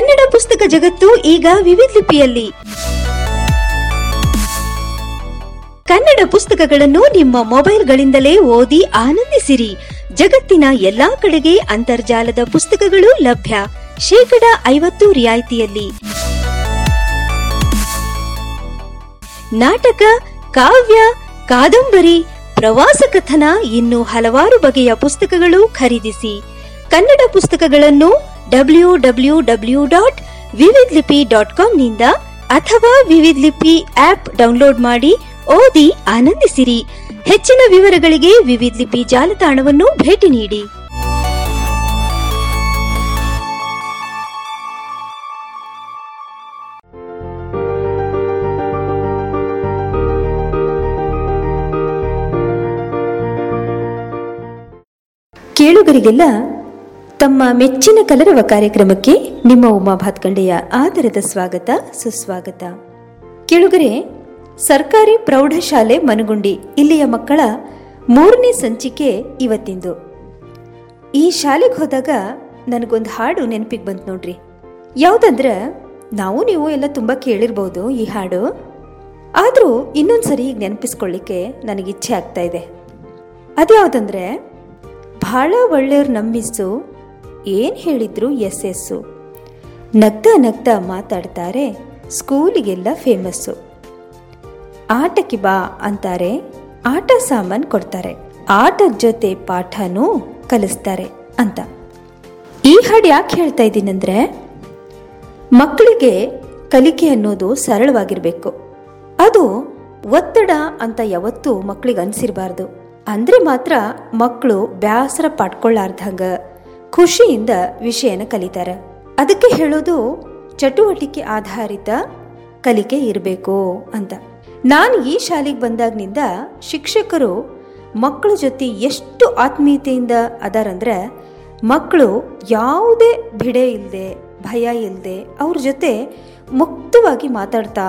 ಕನ್ನಡ ಪುಸ್ತಕ ಜಗತ್ತು ಈಗ ವಿವಿಧ ಲಿಪಿಯಲ್ಲಿ. ಕನ್ನಡ ಪುಸ್ತಕಗಳನ್ನು ನಿಮ್ಮ ಮೊಬೈಲ್ಗಳಿಂದಲೇ ಓದಿ ಆನಂದಿಸಿರಿ. ಜಗತ್ತಿನ ಎಲ್ಲಾ ಕಡೆಗೆ ಅಂತರ್ಜಾಲದ ಪುಸ್ತಕಗಳು ಲಭ್ಯ. ಶೇಕಡ ಐವತ್ತು ರಿಯಾಯಿತಿಯಲ್ಲಿ. ನಾಟಕ, ಕಾವ್ಯ, ಕಾದಂಬರಿ, ಪ್ರವಾಸ ಕಥನ ಇನ್ನು ಹಲವಾರು ಬಗೆಯ ಪುಸ್ತಕಗಳು ಖರೀದಿಸಿ. ಕನ್ನಡ ಪುಸ್ತಕಗಳನ್ನು ಡಬ್ಲ್ಯೂ ಡಬ್ಲ್ಯೂ ಡಬ್ಲ್ಯೂ ಡಾಟ್ ವಿವಿಧ ಲಿಪಿ ಡಾಟ್ ಕಾಮ್ನಿಂದ ಅಥವಾ ವಿವಿಧ ಲಿಪಿ ಆಪ್ ಡೌನ್ಲೋಡ್ ಮಾಡಿ ಓದಿ ಆನಂದಿಸಿರಿ. ಹೆಚ್ಚಿನ ವಿವರಗಳಿಗೆ ವಿವಿಧ ಲಿಪಿ ಜಾಲತಾಣವನ್ನು ಭೇಟಿ ನೀಡಿ. ಕೇಳುಗರಿಗೆಲ್ಲ ತಮ್ಮ ಮೆಚ್ಚಿನ ಕಲರವ ಕಾರ್ಯಕ್ರಮಕ್ಕೆ ನಿಮ್ಮ ಉಮಾ ಭಾತ್ಕಂಡೆಯ ಆದರದ ಸ್ವಾಗತ, ಸುಸ್ವಾಗತ. ಕೆಳಗರೆ, ಸರ್ಕಾರಿ ಪ್ರೌಢಶಾಲೆ ಮನಗುಂಡಿ ಇಲ್ಲಿಯ ಮಕ್ಕಳ ಮೂರನೇ ಸಂಚಿಕೆ ಇವತ್ತಿಂದು. ಈ ಶಾಲೆಗೆ ಹೋದಾಗ ನನಗೊಂದು ಹಾಡು ನೆನಪಿಗೆ ಬಂತು ನೋಡ್ರಿ. ಯಾವುದಂದ್ರೆ, ನಾವು ನೀವು ಎಲ್ಲ ತುಂಬ ಕೇಳಿರ್ಬೋದು ಈ ಹಾಡು. ಆದರೂ ಇನ್ನೊಂದ್ಸರಿ ಈಗ ನೆನಪಿಸ್ಕೊಳ್ಳಿಕ್ಕೆ ನನಗೆ ಇಚ್ಛೆ ಆಗ್ತಾ ಇದೆ. ಅದ್ಯಾವುದಂದ್ರೆ, ಭಾಳ ಒಳ್ಳೆಯವ್ರು ನಂಬಿಸು ಏನು ಹೇಳಿದ್ರು ಎಸ್ ಎಸ್ಸು ನಗ್ತಾ ನಗ್ತಾ ಮಾತಾಡ್ತಾರೆ, ಸ್ಕೂಲಿಗೆಲ್ಲ ಫೇಮಸ್ಸು. ಆಟಕ್ಕೆ ಬಾ ಅಂತಾರೆ, ಆಟ ಸಾಮಾನು ಕೊಡ್ತಾರೆ, ಆಟದ ಜೊತೆ ಪಾಠನೂ ಕಲಿಸ್ತಾರೆ ಅಂತ. ಈ ಹಾಡು ಯಾಕೆ ಹೇಳ್ತಾ ಇದ್ದೀನಂದ್ರೆ ಮಕ್ಕಳಿಗೆ ಕಲಿಕೆ ಅನ್ನೋದು ಸರಳವಾಗಿರಬೇಕು. ಅದು ಒತ್ತಡ ಅಂತ ಯಾವತ್ತೂ ಮಕ್ಕಳಿಗೆ ಅನಿಸಿರಬಾರ್ದು. ಅಂದ್ರೆ ಮಾತ್ರ ಮಕ್ಕಳು ಬ್ಯಾಸರ ಪಡ್ಕೊಳ್ಳಾರ್ದಂಗ ಖುಷಿಯಿಂದ ವಿಷಯನ ಕಲಿತಾರೆ. ಅದಕ್ಕೆ ಹೇಳೋದು ಚಟುವಟಿಕೆ ಆಧಾರಿತ ಕಲಿಕೆ ಇರಬೇಕು ಅಂತ. ನಾನು ಈ ಶಾಲೆಗೆ ಬಂದಾಗಿನಿಂದ ಶಿಕ್ಷಕರು ಮಕ್ಕಳ ಜೊತೆ ಎಷ್ಟು ಆತ್ಮೀಯತೆಯಿಂದ ಅದಾರಂದ್ರೆ ಮಕ್ಕಳು ಯಾವುದೇ ಬಿಡೆ ಇಲ್ಲದೆ ಭಯ ಇಲ್ಲದೆ ಅವ್ರ ಜೊತೆ ಮುಕ್ತವಾಗಿ ಮಾತಾಡ್ತಾ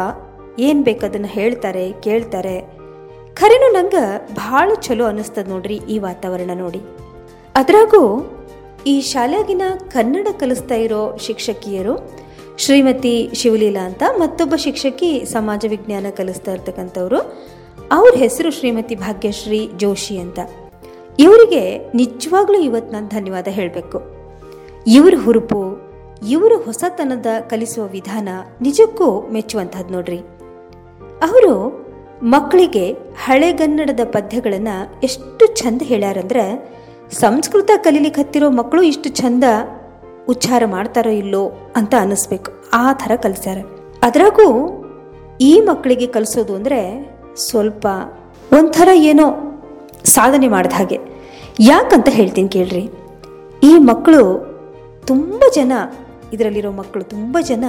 ಏನು ಬೇಕದನ್ನು ಹೇಳ್ತಾರೆ, ಕೇಳ್ತಾರೆ. ಖರೇನು ನಂಗೆ ಭಾಳ ಚಲೋ ಅನ್ನಿಸ್ತದೆ ನೋಡ್ರಿ ಈ ವಾತಾವರಣ ನೋಡಿ. ಅದ್ರಾಗೂ ಈ ಶಾಲೆಗಿನ ಕನ್ನಡ ಕಲಿಸ್ತಾ ಇರೋ ಶಿಕ್ಷಕಿಯರು ಶ್ರೀಮತಿ ಶಿವಲೀಲಾ ಅಂತ ಮತ್ತೊಬ್ಬ ಶಿಕ್ಷಕಿ ಸಮಾಜ ವಿಜ್ಞಾನ ಕಲಿಸ್ತಾ ಇರ್ತಕ್ಕಂಥವ್ರು. ಅವ್ರ ಹೆಸರು ಶ್ರೀಮತಿ ಭಾಗ್ಯಶ್ರೀ ಜೋಶಿ ಅಂತ. ಇವರಿಗೆ ನಿಜವಾಗ್ಲೂ ಇವತ್ತು ನಾನು ಧನ್ಯವಾದ ಹೇಳಬೇಕು. ಇವ್ರ ಹುರುಪು, ಇವರು ಹೊಸತನದ ಕಲಿಸುವ ವಿಧಾನ ನಿಜಕ್ಕೂ ಮೆಚ್ಚುವಂಥದ್ದು ನೋಡ್ರಿ. ಅವರು ಮಕ್ಕಳಿಗೆ ಹಳೆಗನ್ನಡದ ಪದ್ಯಗಳನ್ನು ಎಷ್ಟು ಚಂದ ಹೇಳ್ಯಾರಂದ್ರೆ ಸಂಸ್ಕೃತ ಕಲೀಲಿಕ್ಕೆ ಹತ್ತಿರೋ ಮಕ್ಕಳು ಇಷ್ಟು ಚಂದ ಉಚ್ಚಾರ ಮಾಡ್ತಾರೋ ಇಲ್ಲೋ ಅಂತ ಅನ್ನಿಸ್ಬೇಕು. ಆ ಥರ ಕಲಿಸ್ಯಾರ. ಅದ್ರಾಗೂ ಈ ಮಕ್ಕಳಿಗೆ ಕಲಿಸೋದು ಅಂದರೆ ಸ್ವಲ್ಪ ಒಂಥರ ಏನೋ ಸಾಧನೆ ಮಾಡಿದ ಹಾಗೆ. ಯಾಕಂತ ಹೇಳ್ತೀನಿ ಕೇಳ್ರಿ. ಈ ಮಕ್ಕಳು ತುಂಬ ಜನ, ಇದರಲ್ಲಿರೋ ಮಕ್ಕಳು ತುಂಬ ಜನ,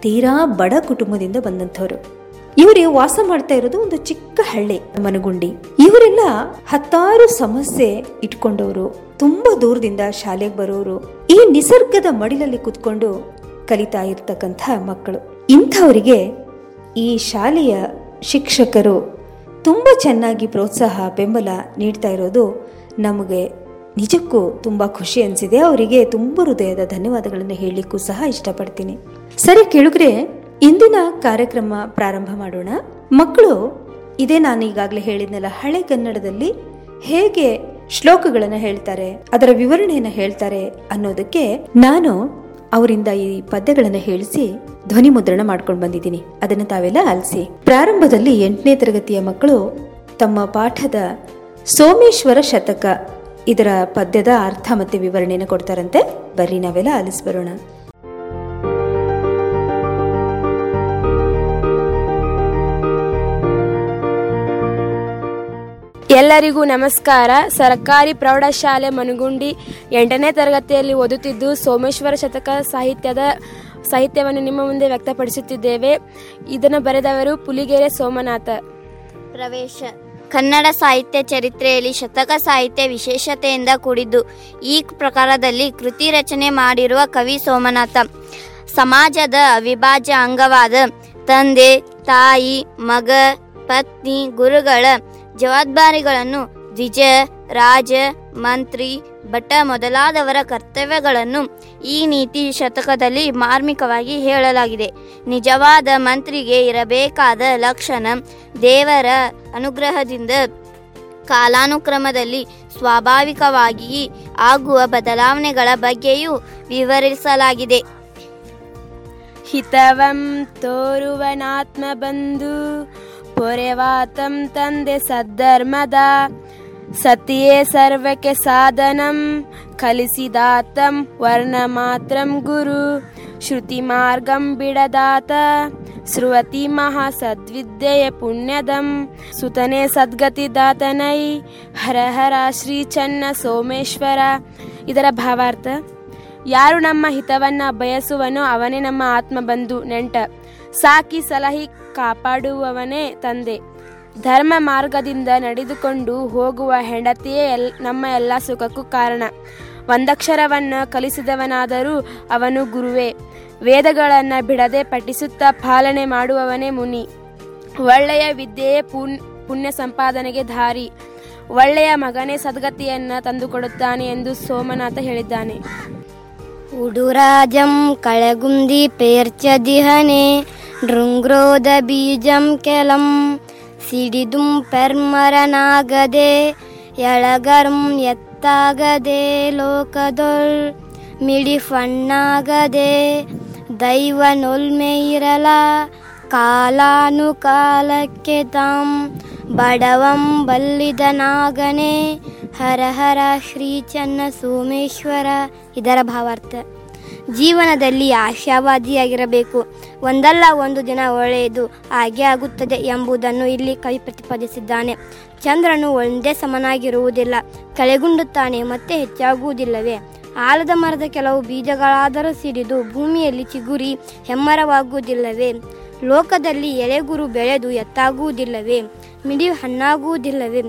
ತೀರಾ ಬಡ ಕುಟುಂಬದಿಂದ ಬಂದಂಥವ್ರು. ಇವರು ವಾಸ ಮಾಡ್ತಾ ಇರೋದು ಒಂದು ಚಿಕ್ಕ ಹಳ್ಳಿ, ಮನಗುಂಡಿ. ಇವರೆಲ್ಲ ಹತ್ತಾರು ಸಮಸ್ಯೆ ಇಟ್ಕೊಂಡವರು, ತುಂಬಾ ದೂರದಿಂದ ಶಾಲೆಗೆ ಬರೋರು. ಈ ನಿಸರ್ಗದ ಮಡಿಲಲ್ಲಿ ಕುತ್ಕೊಂಡು ಕಲಿತಾ ಇರ್ತಕ್ಕಂಥ ಮಕ್ಕಳು. ಇಂಥವರಿಗೆ ಈ ಶಾಲೆಯ ಶಿಕ್ಷಕರು ತುಂಬ ಚೆನ್ನಾಗಿ ಪ್ರೋತ್ಸಾಹ, ಬೆಂಬಲ ನೀಡ್ತಾ ಇರೋದು ನಮಗೆ ನಿಜಕ್ಕೂ ತುಂಬ ಖುಷಿ ಅನಿಸಿದೆ. ಅವರಿಗೆ ತುಂಬ ಹೃದಯದ ಧನ್ಯವಾದಗಳನ್ನು ಹೇಳಲಿಕ್ಕೂ ಸಹ ಇಷ್ಟಪಡ್ತೀನಿ. ಸರಿ, ಕೇಳುಗ್ರೆ ಇಂದಿನ ಕಾರ್ಯಕ್ರಮ ಪ್ರಾರಂಭ ಮಾಡೋಣ. ಮಕ್ಕಳು, ಇದೇ ನಾನು ಈಗಾಗಲೇ ಹೇಳಿದ್ನಲ್ಲ, ಹಳೆ ಕನ್ನಡದಲ್ಲಿ ಹೇಗೆ ಶ್ಲೋಕಗಳನ್ನು ಹೇಳ್ತಾರೆ, ಅದರ ವಿವರಣೆಯನ್ನು ಹೇಳ್ತಾರೆ ಅನ್ನೋದಕ್ಕೆ ನಾನು ಅವರಿಂದ ಈ ಪದ್ಯಗಳನ್ನು ಹೇಳಿಸಿ ಧ್ವನಿ ಮುದ್ರಣ ಮಾಡ್ಕೊಂಡು ಬಂದಿದ್ದೀನಿ. ಅದನ್ನು ತಾವೆಲ್ಲ ಆಲಿಸಿ. ಪ್ರಾರಂಭದಲ್ಲಿ ಎಂಟನೇ ತರಗತಿಯ ಮಕ್ಕಳು ತಮ್ಮ ಪಾಠದ ಸೋಮೇಶ್ವರ ಶತಕ ಇದರ ಪದ್ಯದ ಅರ್ಥ ಮತ್ತೆ ವಿವರಣೆಯನ್ನು ಕೊಡ್ತಾರಂತೆ. ಬರ್ರಿ, ನಾವೆಲ್ಲ ಆಲಿಸಿ ಎಲ್ಲರಿಗೂ ನಮಸ್ಕಾರ. ಸರ್ಕಾರಿ ಪ್ರೌಢಶಾಲೆ ಮನಗುಂಡಿ ಎಂಟನೇ ತರಗತಿಯಲ್ಲಿ ಓದುತ್ತಿದ್ದು ಸೋಮೇಶ್ವರ ಶತಕ ಸಾಹಿತ್ಯದ ಸಾಹಿತ್ಯವನ್ನು ನಿಮ್ಮ ಮುಂದೆ ವ್ಯಕ್ತಪಡಿಸುತ್ತಿದ್ದೇವೆ. ಇದನ್ನು ಬರೆದವರು ಪುಲಿಗೆರೆ ಸೋಮನಾಥ. ಪ್ರವೇಶ. ಕನ್ನಡ ಸಾಹಿತ್ಯ ಚರಿತ್ರೆಯಲ್ಲಿ ಶತಕ ಸಾಹಿತ್ಯ ವಿಶೇಷತೆಯಿಂದ ಕೂಡಿದ್ದು ಈ ಪ್ರಕಾರದಲ್ಲಿ ಕೃತಿ ರಚನೆ ಮಾಡಿರುವ ಕವಿ ಸೋಮನಾಥ. ಸಮಾಜದ ಅವಿಭಾಜ್ಯ ಅಂಗವಾದ ತಂದೆ, ತಾಯಿ, ಮಗ, ಪತ್ನಿ, ಗುರುಗಳ ಜವಾಬ್ದಾರಿಗಳನ್ನು ದ್ವಿಜ, ರಾಜ, ಮಂತ್ರಿ, ಭಟ ಮೊದಲಾದವರ ಕರ್ತವ್ಯಗಳನ್ನು ಈ ನೀತಿ ಶತಕದಲ್ಲಿ ಮಾರ್ಮಿಕವಾಗಿ ಹೇಳಲಾಗಿದೆ. ನಿಜವಾದ ಮಂತ್ರಿಗೆ ಇರಬೇಕಾದ ಲಕ್ಷಣ ದೇವರ ಅನುಗ್ರಹದಿಂದ ಕಾಲಾನುಕ್ರಮದಲ್ಲಿ ಸ್ವಾಭಾವಿಕವಾಗಿ ಆಗುವ ಬದಲಾವಣೆಗಳ ಬಗ್ಗೆಯೂ ವಿವರಿಸಲಾಗಿದೆ. ಹಿತವಂ ತೋರುವನಾತ್ಮ ಬಂಧು ಪೊರೆವಾತಂ ತಂದೆ ಸದ್ಧರ್ಮದ. ಸತಿಯೇ ಸರ್ವಕ್ಕೆ ಸಾಧನಂ. ಕಲಿಸಿದಾತಂ ವರ್ಣ ಮಾತ್ರಂ ಗುರು. ಶ್ರುತಿ ಮಾರ್ಗಂ ಬಿಡದಾತ. ಶ್ರುವತಿ ಮಹಾ ಸದ್ವಿದ್ಯೆಯ ಪುಣ್ಯದಂ. ಸುತನೆ ಸದ್ಗತಿದಾತನೈ ಹರ ಹರ ಶ್ರೀ ಚನ್ನ ಸೋಮೇಶ್ವರ. ಇದರ ಭಾವಾರ್ಥ, ಯಾರು ನಮ್ಮ ಹಿತವನ್ನ ಬಯಸುವನೋ ಅವನೇ ನಮ್ಮ ಆತ್ಮ ಬಂಧು. ನೆಂಟ, ಸಾಕಿ ಸಲಹಿ ಕಾಪಾಡುವವನೇ ತಂದೆ. ಧರ್ಮ ಮಾರ್ಗದಿಂದ ನಡೆದುಕೊಂಡು ಹೋಗುವ ಹೆಂಡತಿಯೇ ಎಲ್, ನಮ್ಮ ಎಲ್ಲ ಸುಖಕ್ಕೂ ಕಾರಣ. ಒಂದಕ್ಷರವನ್ನು ಕಲಿಸಿದವನಾದರೂ ಅವನು ಗುರುವೇ. ವೇದಗಳನ್ನು ಬಿಡದೆ ಪಠಿಸುತ್ತಾ ಪಾಲನೆ ಮಾಡುವವನೇ ಮುನಿ. ಒಳ್ಳೆಯ ವಿದ್ಯೆಯೇ ಪುಣ್, ಪುಣ್ಯ ಸಂಪಾದನೆಗೆ ದಾರಿ. ಒಳ್ಳೆಯ ಮಗನೇ ಸದ್ಗತಿಯನ್ನ ತಂದುಕೊಡುತ್ತಾನೆ ಎಂದು ಸೋಮನಾಥ ಹೇಳಿದ್ದಾನೆ. ಉಡುರಾಜಂ ಕಳೆಗುಂದಿ ಪೇರ್ಚದಿಹನೆ ನೃಂಗ್ರೋದ ಬೀಜಂ ಕೆಲಂ, ಸಿಡಿದುಂ ಪೆರ್ಮರನಾಗದೆ ಎಳಗರಂ ಎತ್ತಾಗದೆ ಲೋಕದೊಳ್ ಮಿಡಿಫಣ್ಣಾಗದೆ ದೈವ ನೊಲ್ಮೆ ಇರಲ ಕಾಲಾನುಕಾಲಕ್ಕೆ ತಾಂ ಬಡವಂ ಬಲ್ಲಿದನಾಗನೆ ಹರ ಹರ ಶ್ರೀ ಚನ್ನ ಸೋಮೇಶ್ವರ. ಇದರ ಭಾವಾರ್ಥ. ಜೀವನದಲ್ಲಿ ಆಶಾವಾದಿಯಾಗಿರಬೇಕು. ಒಂದಲ್ಲ ಒಂದು ದಿನ ಒಳ್ಳೆಯದು ಹಾಗೆ ಆಗುತ್ತದೆ ಎಂಬುದನ್ನು ಇಲ್ಲಿ ಕವಿ ಪ್ರತಿಪಾದಿಸಿದ್ದಾನೆ. ಚಂದ್ರನು ಒಂದೇ ಸಮನಾಗಿರುವುದಿಲ್ಲ. ಕಳೆಗುಂಡುತ್ತಾನೆ, ಮತ್ತೆ ಹೆಚ್ಚಾಗುವುದಿಲ್ಲವೇ? ಆಲದ ಮರದ ಕೆಲವು ಬೀಜಗಳಾದರೂ ಸಿಡಿದು ಭೂಮಿಯಲ್ಲಿ ಚಿಗುರಿ ಹೆಮ್ಮರವಾಗುವುದಿಲ್ಲವೇ? ಲೋಕದಲ್ಲಿ ಎಲೆಗುರು ಬೆಳೆದು ಎತ್ತಾಗುವುದಿಲ್ಲವೇ? ಮಿಡಿ ಹಣ್ಣಾಗುವುದಿಲ್ಲವೇ?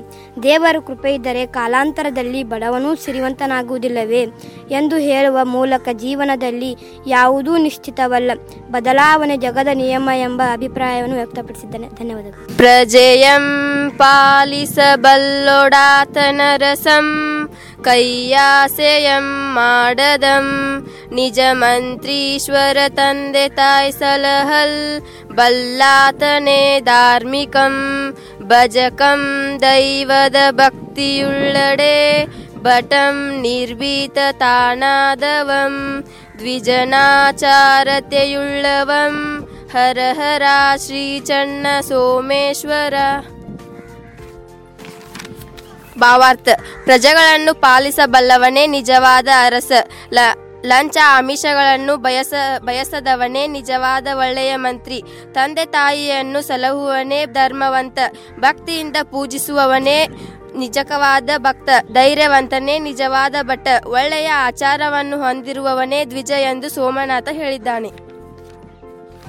ದೇವರ ಕೃಪೆಯಿದ್ದರೆ ಕಾಲಾಂತರದಲ್ಲಿ ಬಡವನೂ ಸಿರಿವಂತನಾಗುವುದಿಲ್ಲವೇ ಎಂದು ಹೇಳುವ ಮೂಲಕ ಜೀವನದಲ್ಲಿ ಯಾವುದೂ ನಿಶ್ಚಿತವಲ್ಲ. ಬದಲಾವಣೆ ಜಗದ ನಿಯಮ ಎಂಬ ಅಭಿಪ್ರಾಯವನ್ನು ವ್ಯಕ್ತಪಡಿಸಿದ್ದಾನೆ. ಧನ್ಯವಾದಗಳು. ಪ್ರಜೆಯಂ ಪಾಲಿಸಬಲ್ಲೊಡಾತನ ರಸಂ ಕೈಯಾಸೆಯಂ ಮಾಡದಂ ನಿಜ ಮಂತ್ರೀಶ್ವರ ತಂದೆ ತಾಯ್ ಸಲಹಲ್ ಬಲ್ಲಾತನೇ ಧಾರ್ಮಿಕಂ ಭಜಕಂ ದೈವದ ಭಕ್ತಿಯುಳ್ಳಡೆ ಬಟಂ ನಿರ್ಭೀತ ತಾನಾದವಂ ದ್ವಿಜನಾಚಾರತೆಯುಳ್ಳವಂ ಹರ ಹರ ಶ್ರೀ ಚನ್ನ ಸೋಮೇಶ್ವರ ಭಾವಾರ್ಥ. ಪ್ರಜೆಗಳನ್ನು ಪಾಲಿಸಬಲ್ಲವನೇ ನಿಜವಾದ ಅರಸ. ಲ, ಲಂಚ ಆಮಿಷಗಳನ್ನು ಬಯಸ, ಬಯಸದವನೇ ನಿಜವಾದ ಒಳ್ಳೆಯ ಮಂತ್ರಿ. ತಂದೆ ತಾಯಿಯನ್ನು ಸಲಹುವನೇ ಧರ್ಮವಂತ. ಭಕ್ತಿಯಿಂದ ಪೂಜಿಸುವವನೇ ನಿಜಕವಾದ ಭಕ್ತ. ಧೈರ್ಯವಂತನೇ ನಿಜವಾದ ಭಟ್ಟ. ಒಳ್ಳೆಯ ಆಚಾರವನ್ನು ಹೊಂದಿರುವವನೇ ದ್ವಿಜ ಎಂದು ಸೋಮನಾಥ ಹೇಳಿದ್ದಾನೆ.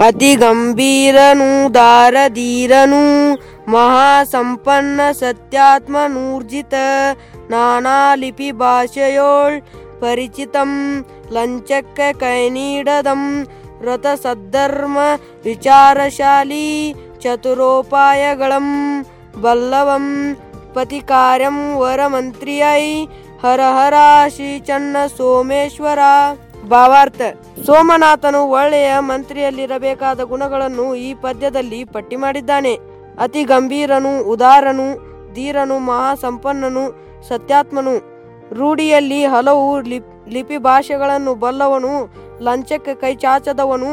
ಅತಿ ಗಂಭೀರನು ದಾರಧೀರನು ಮಹಾಸಂಪನ್ನ ಸತ್ಯಾತ್ಮನೂರ್ಜಿತ ನಾನಾ ಲಿಪಿ ಭಾಷೆಯೋಳ್ ಪರಿಚಿತಂ, ಲಂಚಕ್ಕೆ ಕೈ ನೀಡದಂ ರಥ ಸದ್ಧರ್ಮ ವಿಚಾರಶಾಲಿ ಚತುರೋಪಾಯಗಳಂ, ಬಲ್ಲವಂ ಪತಿ ಕಾರ್ಯಂ ವರಮಂತ್ರಿಯೈ ಹರ ಹರ ಶ್ರೀ ಚನ್ನ ಸೋಮೇಶ್ವರ. ಭಾವಾರ್ಥ, ಸೋಮನಾಥನು ಒಳ್ಳೆಯ ಮಂತ್ರಿಯಲ್ಲಿರಬೇಕಾದ ಗುಣಗಳನ್ನು ಈ ಪದ್ಯದಲ್ಲಿ ಪಟ್ಟಿ ಮಾಡಿದ್ದಾನೆ. ಅತಿ ಗಂಭೀರನು, ಉದಾರನು, ಧೀರನು, ಮಹಾಸಂಪನ್ನನು, ಸತ್ಯಾತ್ಮನು. ರೂಢಿಯಲ್ಲಿ ಹಲವು ಲಿಪ್, ಲಿಪಿ ಭಾಷೆಗಳನ್ನು ಬಲ್ಲವನು, ಲಂಚಕ್ಕೆ ಕೈಚಾಚದವನು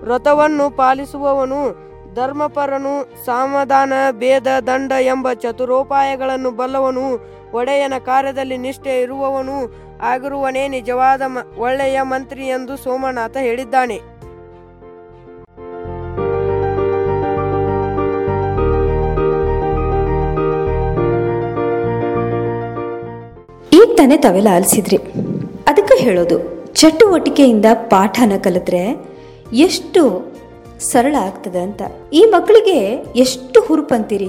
ವ್ರತವನ್ನು ಪಾಲಿಸುವವನು, ಧರ್ಮಪರನು, ಸಮಾಧಾನ, ಭೇದ, ದಂಡ ಎಂಬ ಚತುರೋಪಾಯಗಳನ್ನು ಬಲ್ಲವನು, ಒಡೆಯನ ಕಾರ್ಯದಲ್ಲಿ ನಿಷ್ಠೆ ಇರುವವನು ಆಗಿರುವನೇ ನಿಜವಾದ ಒಳ್ಳೆಯ ಮಂತ್ರಿ ಎಂದು ಸೋಮನಾಥ ಹೇಳಿದ್ದಾನೆ. ಈಗ ತಾನೇ ತಾವೆಲ್ಲ ಆಲಿಸಿದ್ರಿ. ಅದಕ್ಕೆ ಹೇಳೋದು, ಚಟುವಟಿಕೆಯಿಂದ ಪಾಠನ ಕಲಿತ್ರೆ ಎಷ್ಟು ಸರಳ ಆಗ್ತದೆ ಅಂತ. ಈ ಮಕ್ಕಳಿಗೆ ಎಷ್ಟು ಹುರುಪಂತೀರಿ?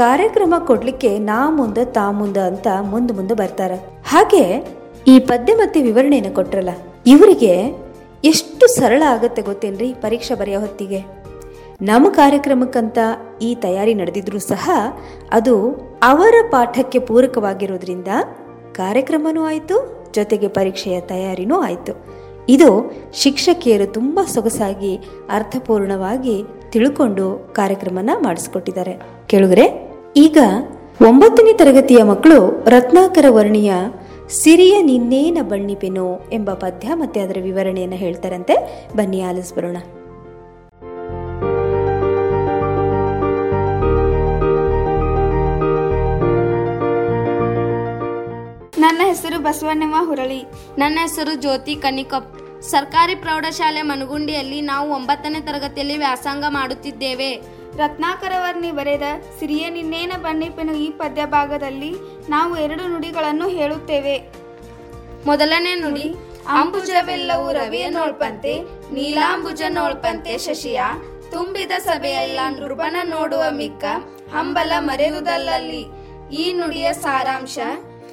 ಕಾರ್ಯಕ್ರಮ ಕೊಡ್ಲಿಕ್ಕೆ ನಾ ಮುಂದೆ, ತಾ ಮುಂದೆ ಅಂತ ಮುಂದೆ ಮುಂದೆ ಬರ್ತಾರ. ಹಾಗೆ ಈ ಪದ್ಯ ಮತ್ತೆ ವಿವರಣೆಯನ್ನು ಕೊಟ್ರಲ್ಲ, ಇವರಿಗೆ ಎಷ್ಟು ಸರಳ ಆಗುತ್ತೆ ಗೊತ್ತೇನ್ರಿ ಪರೀಕ್ಷೆ ಬರೆಯೋ ಹೊತ್ತಿಗೆ? ನಮ್ಮ ಕಾರ್ಯಕ್ರಮಕ್ಕಂತ ಈ ತಯಾರಿ ನಡೆದಿದ್ರೂ ಸಹ ಅದು ಅವರ ಪಾಠಕ್ಕೆ ಪೂರಕವಾಗಿರೋದ್ರಿಂದ ಕಾರ್ಯಕ್ರಮನೂ ಆಯಿತು, ಜೊತೆಗೆ ಪರೀಕ್ಷೆಯ ತಯಾರಿನೂ ಆಯಿತು. ಇದು ಶಿಕ್ಷಕಿಯರು ತುಂಬ ಸೊಗಸಾಗಿ, ಅರ್ಥಪೂರ್ಣವಾಗಿ ತಿಳ್ಕೊಂಡು ಕಾರ್ಯಕ್ರಮನ ಮಾಡಿಸ್ಕೊಟ್ಟಿದ್ದಾರೆ. ಕೇಳುಗರೆ, ಈಗ ಒಂಬತ್ತನೇ ತರಗತಿಯ ಮಕ್ಕಳು ರತ್ನಾಕರ ವರ್ಣಿಯ ಸಿರಿಯ ನಿನ್ನೇನ ಬಣ್ಣಿಪೆನು ಎಂಬ ಪದ್ಯ ಮತ್ತೆ ಅದರ ವಿವರಣೆಯನ್ನು ಹೇಳ್ತಾರಂತೆ. ಬನ್ನಿ ಆಲಿಸ್ಬರೋಣ ಹೆಸರು ಬಸವಣ್ಣಮ್ಮ ಹುರಳಿ. ನನ್ನ ಹೆಸರು ಜ್ಯೋತಿ ಕನಿಕಪ್ ಸರ್ಕಾರಿ ಪ್ರೌಢಶಾಲೆ ಮನಗುಂಡಿಯಲ್ಲಿ ನಾವು ಒಂಬತ್ತನೇ ತರಗತಿಯಲ್ಲಿ ವ್ಯಾಸಂಗ ಮಾಡುತ್ತಿದ್ದೇವೆ. ರತ್ನಾಕರವರ್ಣಿ ಬರೆದ ಸಿರಿಯ ನಿನ್ನೇನ ಬಣ್ಣಿಪಿನ ಈ ಪದ್ಯ ಭಾಗದಲ್ಲಿ ನಾವು ಎರಡು ನುಡಿಗಳನ್ನು ಹೇಳುತ್ತೇವೆ. ಮೊದಲನೇ ನುಡಿ, ಅಂಬುಜವೆಲ್ಲವೂ ರವಿಯ ನೋಳ್ಪಂತೆ, ನೀಲಾಂಬುಜ ನೋಳ್ಪಂತೆ ಶಶಿಯ. ತುಂಬಿದ ಸಭೆಯೆಲ್ಲ ನೃಪನ ನೋಡುವ ಮಿಕ್ಕ ಹಂಬಲ ಮರೆಯುವುದಲ್ಲಲ್ಲಿ. ಈ ನುಡಿಯ ಸಾರಾಂಶ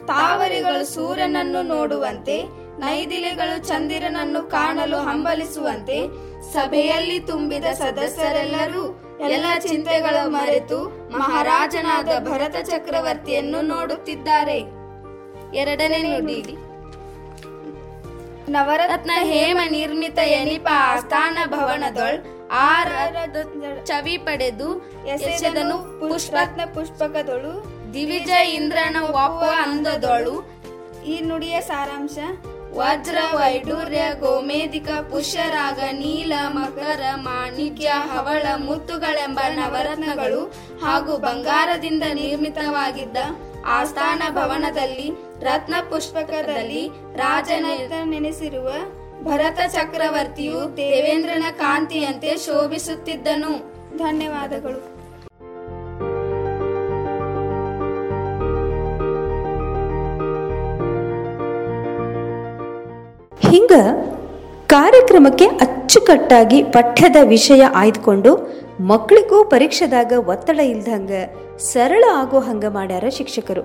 ತಾವರಿಗಳು ಸೂರ್ಯನನ್ನು ನೋಡುವಂತೆ, ನೈದಿಲೆಗಳು ಚಂದಿರನನ್ನು ಕಾಣಲು ಹಂಬಲಿಸುವಂತೆ, ಸಭೆಯಲ್ಲಿ ತುಂಬಿದ ಸದಸ್ಯರೆಲ್ಲರೂ ಎಲ್ಲ ಚಿಂತೆಗಳ ಮರೆತು ಮಹಾರಾಜನಾದ ಭರತ ಚಕ್ರವರ್ತಿಯನ್ನು ನೋಡುತ್ತಿದ್ದಾರೆ. ಎರಡನೇ ನುಡಿ. ನವರತ್ನ ಹೇಮ ನಿರ್ಮಿತ ಎನಿಪ ಆಸ್ಥಾನ ಭವನದೊಳ್ ಆರ ಚವಿ ಪಡೆದು ಪುಷ್ಪಕದೊಳು ದಿವಿಜ ಇಂದ್ರನ ಒಪ್ಪ ಅಂದದೊಳು. ಈ ನುಡಿಯ ಸಾರಾಂಶ, ವಜ್ರ ವೈಡೂರ್ಯ ಗೋಮೇಧಿಕ ಪುಷ್ಯರಾಗ ನೀಲ ಮಕರ ಮಾಣಿಕ್ಯ ಹವಳ ಮುತ್ತುಗಳೆಂಬ ನವರತ್ನಗಳು ಹಾಗೂ ಬಂಗಾರದಿಂದ ನಿರ್ಮಿತವಾಗಿದ್ದ ಆಸ್ಥಾನ ಭವನದಲ್ಲಿ ರತ್ನ ಪುಷ್ಪಕದಲ್ಲಿ ರಾಜನ ನೆನೆಸಿರುವ ಭರತ ಚಕ್ರವರ್ತಿಯು ದೇವೇಂದ್ರನ ಕಾಂತಿಯಂತೆ ಶೋಭಿಸುತ್ತಿದ್ದನು. ಧನ್ಯವಾದಗಳು. ಹಿಂಗ ಕಾರ್ಯಕ್ರಮಕ್ಕೆ ಅಚ್ಚುಕಟ್ಟಾಗಿ ಪಠ್ಯದ ವಿಷಯ ಆಯ್ದುಕೊಂಡು ಮಕ್ಕಳಿಗೂ ಪರೀಕ್ಷೆದಾಗ ಒತ್ತಡ ಇಲ್ದಂಗ ಸರಳ ಆಗೋ ಹಂಗ ಮಾಡ್ಯಾರ ಶಿಕ್ಷಕರು.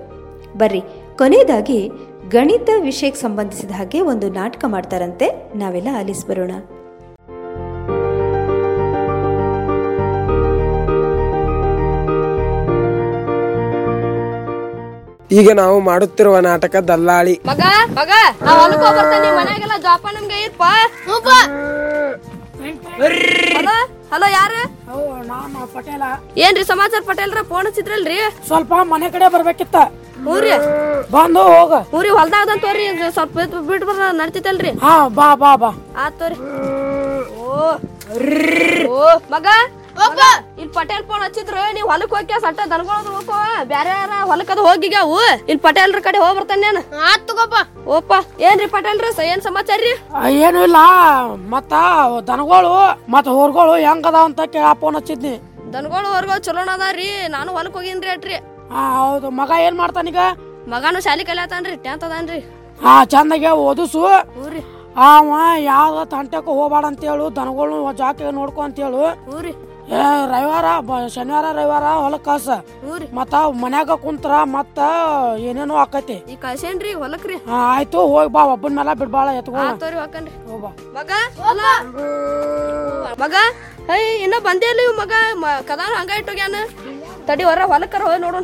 ಬರ್ರಿ, ಕೊನೆಯದಾಗಿ ಗಣಿತ ವಿಷಯಕ್ಕೆ ಸಂಬಂಧಿಸಿದ ಹಾಗೆ ಒಂದು ನಾಟಕ ಮಾಡ್ತಾರಂತೆ. ನಾವೆಲ್ಲ ಆಲಿಸ್ ಬರೋಣ. ಈಗ ನಾವು ಮಾಡುತ್ತಿರುವ ನಾಟಕ ದಲ್ಲಾಳಿ. ಮಗ ಮಗ ನಾ ಹೊಲಕ್ ಹೋಗ್ಬರ್ತೇನೆ ಮನ್ಯಾಗೆಲ್ಲ ಜಾಪ ನಮ್ಗೆ ಇರ್ಪ. ಹಲೋ ಯಾರು? ಯಾರ ನಾನು ಪಟೇಲ. ಏನ್ರಿ ಸಮಾಚಾರ ಪಟೇಲ್ರ? ಫೋನ್ ಹಚ್ಚಿದ್ರಲ್ರಿ? ಸ್ವಲ್ಪ ಮನೆ ಕಡೆ ಬರ್ಬೇಕಿತ್ತ. ಊರಿ ಬಂದು ಹೋಗ. ಊರಿ ಹೊಲ್ದಾಗ ತೋರಿ ಸ್ವಲ್ಪ ಬಿಟ್ಟು ಬರ ನಡ್ತಿತ್ತಲ್ರಿ? ಹಾ ಬಾ ಬಾ ಬಾ. ಆತ್ ತೋರಿ. ಓ ಓ ಮಗ, ಇಲ್ಲಿ ಪಟೇಲ್ ಫೋನ್ ಹಚ್ಚಿದ್ರು ನೀವ್ ಹೊಲಕ್ ಹೋಗ್ಯ ಸಟ್ಟ ದನಗಳದ ಹೋಗೋ. ಬ್ಯಾರೆ ಯಾರ ಹೊಲಕ್ಕದ ಹೋಗಿಗ್ಯಾವು ಇಲ್ಲಿ ಪಟೇಲ್ರ ಕಡೆ ಹೋಗ್ ಬರ್ತಾನೆ ನಾನು. ಆತ್ ತಗೋಪ. ಓಪ ಏನ್ರಿ ಪಟೇಲ್ರ ಸ ಏನ್ ಸಮಾಚಾರ ರೀ? ಏನು ಇಲ್ಲ. ಮತ್ತ ದನಗಳು ಮತ್ತ ಹೊರ್ಗಳು ಹೆಂಗ್ ಅದಾವ ಅಂತ ಕೇಳ ಫೋನ್ ಹಚ್ಚಿದ್ನಿ. ದನಗಳು ಹೊರ್ಗೋ ಚಲೋನ ಅದಾರಿ ನಾನು ಹೊಲಕ್ ಹೋಗಿನ್ರಿ ಅಟ್ರಿ. ಹಾ ಹೌದು. ಮಗ ಏನ್ ಮಾಡ್ತಾನೀಗ ಮಗನು ಶಾಲಿ ಕಲಿಯತಾನ್ರಿ ಟೆಂತ್ ಅದಾನ್ರಿ ಹಾ ಚಂದಾಗೆ ಓದಿಸು. ಊರಿ ಅವ ಯಾವ್ದ ತಂಟಕ್ಕೆ ಹೋಗ್ಬೇಡ ಅಂತ ಹೇಳು ದನಗಳು ಜಾಕಿಗೆ ನೋಡ್ಕೊ ಅಂತ ಹೇಳು ಊರಿ ಏ ರವಿವಾರ ಬ- ಶನಿವಾರ ರವಿವಾರ ಹೊಲಕ್ ಕಳ್ಸ ಊರಿ ಮತ್ತ ಮನ್ಯಾಗ ಕುಂತ್ರ ಮತ್ತ ಏನೇನೋ ಆಕತಿ. ಈ ಕಳ್ಸೇನ್ರಿ ಹೊಲಕ್ರಿ. ಹಾ ಆಯ್ತು ಹೋಗಿ ಬಾ ಒಬ್ಬನ ಮೇಲೆ ಬಿಡ್ಬಾಳ ಎತ್ಕೊಳ್ಳ ಆತೋರಿ ಹಾಕನ್ರಿ. ಹೋಗ್ಬಾ ಮಗ ಮಗ ಹೇ ಇನ್ನ ಬಂದೇ ಇಲ್ಲ ಇವ್ ಮಗ. ಮ- ಕದಾನ ಹಂಗ ಇಟ್ಟೋಗ್ಯಾನ ತಡಿ ಹೊರ ಹೊಲಕ್ಕರ ಹೋಗಿ ನೋಡೋಣ.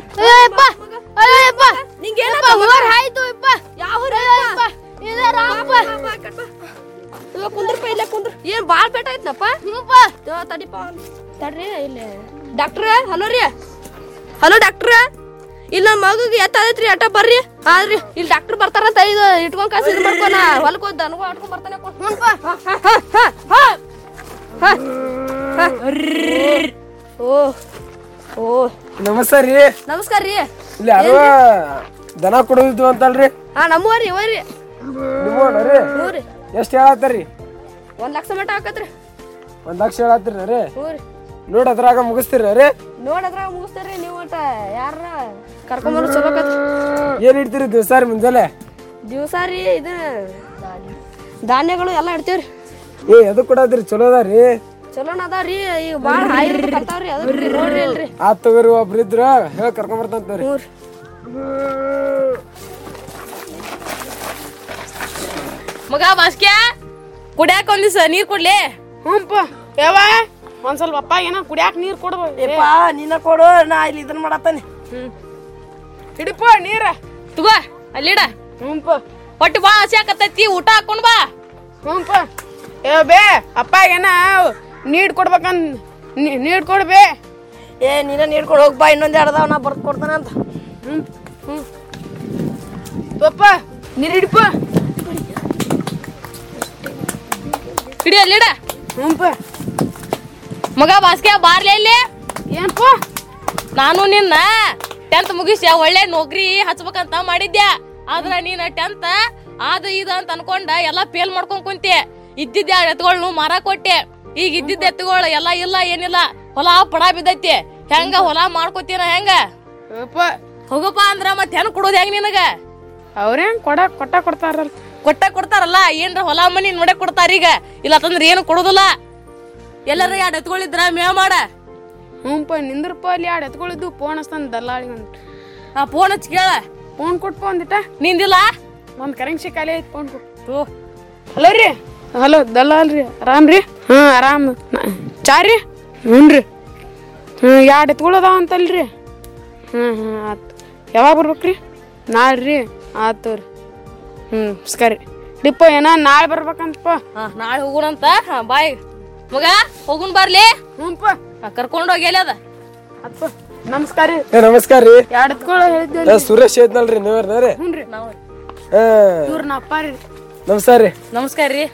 ನಿಂಗೆ ಬಾ. ಯಾವ ಕುಂದ್ರಪ್ಪ ಇಲ್ಲೇ ಕುಂದ್ರ. ಏನ್ ಬಾಳ್ ಪೇಟ ಆಯ್ತನಪ್ಪ? ತಡಿಪ ತಡ್ರಿ ಇಲ್ಲಿ. ಡಾಕ್ಟ್ರ ಹಲೋ ರೀ. ಹಲೋ ಡಾಕ್ಟ್ರ. ಇಲ್ಲ ನನ್ನ ಮಗುಗೆ ಎತ್ತಾದೈತ್ರಿ ಅಟ ಬರ್ರಿ. ಆದ್ರಿ ಇಲ್ಲಿ ಡಾಕ್ಟರ್ ಬರ್ತಾರಂತ ಇದು ಇಟ್ಕೊಂಡ್ ಕಾಸು ಇದು ಮಾಡ್ಕೊನ ಹೊಲಕ್ಕೆ ಹೋದ ನನಗೂ ಆಡ್ಕೊಂಡ್ ಬರ್ತಾನೆ. ಓ ಓ. ನಮಸ್ಕಾರ ರೀ. ನಮಸ್ಕಾರ ರೀ. ಇಲ್ಲಿ ಯಾರೋ ದನ ಕೊಡೋದಿದ್ವು ಅಂತಲ್ರಿ? ಹಾ ನಮ್ಮವ್ರಿ ಇವರಿ ನೀವು ರೀ ಹ್ಞೂ ರೀ. ಎಷ್ಟು ಹೇಳತ್ತಾರಿ? ಒಂದ್ ಲಕ್ಷ ಮಟ ಹಾಕತ್ರಿ. ಒಂದ್ ಲಕ್ಷ ಹೇಳತ್ತೀರಿ ರೀ ಹ್ಞೂ ರೀ. ನೋಡ್ ಅದ್ರಾಗ ಮುಗಿಸ್ತೀರ ರೀ? ನೋಡದ್ರಾಗ ಮುಗಿಸ್ತೀರಿ ನೀವು ಒಟ್ಟ ಯಾರ ಕರ್ಕೊಂಬರು ಚಲೋ ಏನ್ ಇಡ್ತೀರಿ ದಿವಸ ರೀ ಮುಂಜಾನೆ? ದಿವಸ ರೀ ಇದು ಧಾನ್ಯಗಳು ಎಲ್ಲ ಇಡ್ತೀವ್ರಿ. ಏ ಅದು ಕೊಡದ್ರಿ? ಚಲೋ ಅದಾರಿ ಚಲೋನ ಅದಾವ್ರಿ ಈಗ ಭಾಳ ಹಾಯ್ ಬರ್ತಾವ್ರಿ ಅದಕ್ಕೆ ನೋಡ್ರಿ ಅಲ್ರಿ ಆತ್ ತಗೋರಿ ಒಬ್ರು ಇದ್ರ ಹೇಳಿ ಹ್ಞೂ ರೀ. ಮಗ ಬಾಸ್ಕ್ಯಾ ಕುಡ್ಯಾಕ ಒಂದಿವ್ಸ ನೀರ್ ಕೊಡ್ಲಿ? ಹ್ಞೂ ಯಾವ ಒಂದ್ ಸ್ವಲ್ಪ ಅಪ್ಪ ಏನ ಕುಡಿಯಾಕ ನೀರ್ ಕೊಡ್ಬೇಕು ನಿನ್ನ ಕೊಡು ನಾ ಇಲ್ಲಿ ಇದನ್ನ ಮಾಡತ್ತಾನೆ. ಹಿಡಿಪ ನೀರ. ತಗೋ ಅಲ್ಲಿಡ ಹ್ಞೂಪ. ಹೊಟ್ಟು ಬಾ ಹಸಿ ಆಕತ್ತೈತಿ ಊಟ ಹಾಕೊಂಡ್ ಬಾ. ಹ್ಞೂಪ. ಏ ಬೇ ಅಪ್ಪ ಏನ ನೀಡ್ ಕೊಡ್ಬೇಕಂದ್ ನೀ- ನೀಡ್ ಕೊಡ್ಬೇ ಏ ನೀನ ನೀಡ್ಕೊಂಡು ಹೋಗ್ಬಾ ಇನ್ನೊಂದ್ ಎರಡ್ದಾವ ನಾ ಬರ್ದ್ ಕೊಡ್ತಾನ ಅಂತ. ಹ್ಮ್ ಹ್ಮ್. ಪಪ್ಪ ನೀರ್ ಹಿಡಿಪ. ಹಿಡಿ ಅಲ್ಲಿಡ ಹ್ಞೂಪ. ಮಗ ಬಾಸ್ಕೆ ಬಾರ್ಲಿ ಇಲ್ಲಿ ಏನಪ್ಪ ನಾನು ನಿನ್ನ ಟೆಂತ್ ಮುಗಿಸಿ ಒಳ್ಳೆ ನೌಕರಿ ಹಚ್ಬೇಕಂತ ಮಾಡಿದ್ದೆ ಆದ್ರ ನೀನ್ ಟೆಂತ್ ಅದ ಇದು ಅಂತ ಅನ್ಕೊಂಡ ಎಲ್ಲಾ ಫೇಲ್ ಮಾಡ್ಕೊಂಡ್ ಕುಂತಿ. ಇದ್ದಿದ್ದ ನು ಮಾರ ಕೊಟ್ಟೆ. ಈಗ ಇದ್ದಿದ್ದ ಎತ್ತುಗಳು ಎಲ್ಲಾ ಇಲ್ಲ ಏನಿಲ್ಲ. ಹೊಲ ಪಡ ಬಿದ್ದೈತಿ. ಹೆಂಗ ಹೊಲ ಮಾಡ್ಕೊತೀನ ಹೆಂಗ? ಹೋಗಪ್ಪ. ಅಂದ್ರ ಮತ್ ಹೆಂಗ್ ಕೊಡೋದ್ ಹೆಂಗ್ ನಿನಗ? ಅವ್ರೇನ್ ಕೊಡ ಕೊಟ್ಟ ಕೊಡ್ತಾರಲ್ಲ ಕೊಟ್ಟ ಕೊಡ್ತಾರಲ್ಲ ಏನ್ರ ಹೊಲ ಮನಿ ನೋಡೇ ಕೊಡ್ತಾರ ಈಗ. ಇಲ್ಲ ತಂದ್ರ ಏನು ಕೊಡೋದಿಲ್ಲ. ಎಲ್ಲರ ಎರಡು ಎತ್ಕೊಳ್ಳಿದ್ರ ಮೇವ್ ಮಾಡ. ಹ್ಞೂಪ ನಿಂದ್ರಪ್ಪ ಅಲ್ಲಿ ಎರಡು ಎತ್ಕೊಳ್ಳಿದ್ದು ಫೋನ್ ಹಚ್ತಾನ ದಲ್ಲಾಳಿ ಅಂತ ಆ ಫೋನ್ ಹಚ್ಚಿ ಕೇಳ. ಫೋನ್ ಕೊಟ್ಪ ಒಂದಿಟ. ನಿಂದಿಲ್ಲ? ಒಂದು ಕರೆನ್ಸಿ ಖಾಲಿ ಐತಿ ಫೋನ್ ಕೊಟ್ಟು ತೋ ಹಲೋ ರೀ? ಹಲೋ ದಲ್ಲಾಲ್ ರೀ. ಆರಾಮ್ ರೀ? ಹಾಂ ಆರಾಮ್. ಚಾ ರೀ? ಹ್ಞೂ ರೀ. ಹ್ಞೂ ಎರಡು ಎತ್ಕೊಳ್ಳೋದಾವ ಅಂತಲ್ರಿ ಹ್ಞೂ ಹ್ಞೂ ಆತು. ಯಾವಾಗ ಬರ್ಬೇಕ್ರಿ ನಾಳೆ ರೀ. ಆತು ರೀ ಹ್ಞೂ ಸರಿ ಡಿಪ್ಪ ಏನೋ ನಾಳೆ ಬರ್ಬೇಕಂತಪ್ಪ ಹಾ ನಾಳೆ ಹೋಗುಣಂತ? ಹಾಂ ಬಾಯ್. ಮಗ? ಹೋಗುನ್ ಬರ್ಲಿ. ಹ್ಞೂಪ್ಪ ಕರ್ಕೊಂಡು ಹೋಗಿ ಎಲ್ಲಿ ಅದ? ಅಪ್ಪ ನಮಸ್ಕಾರ ರೀ. ಏ ನಮಸ್ಕಾರ ರೀ. ಎರಡು ಎತ್ಕೊಳ್ಳೋ ಹೇಳಿದ್ದೆ ಏ, ಸುರೇಶ್ ಐತ್ನಲ್ರಿ ನೀವ್ರಿ? ಹ್ಞೂ ರೀ. ಹಾ ಇವ್ರ ನಮ್ಮ ಅಪ್ಪ ರೀ. ನಮಸ್ಕಾರ ರೀ. ನಮಸ್ಕಾರ ರೀ.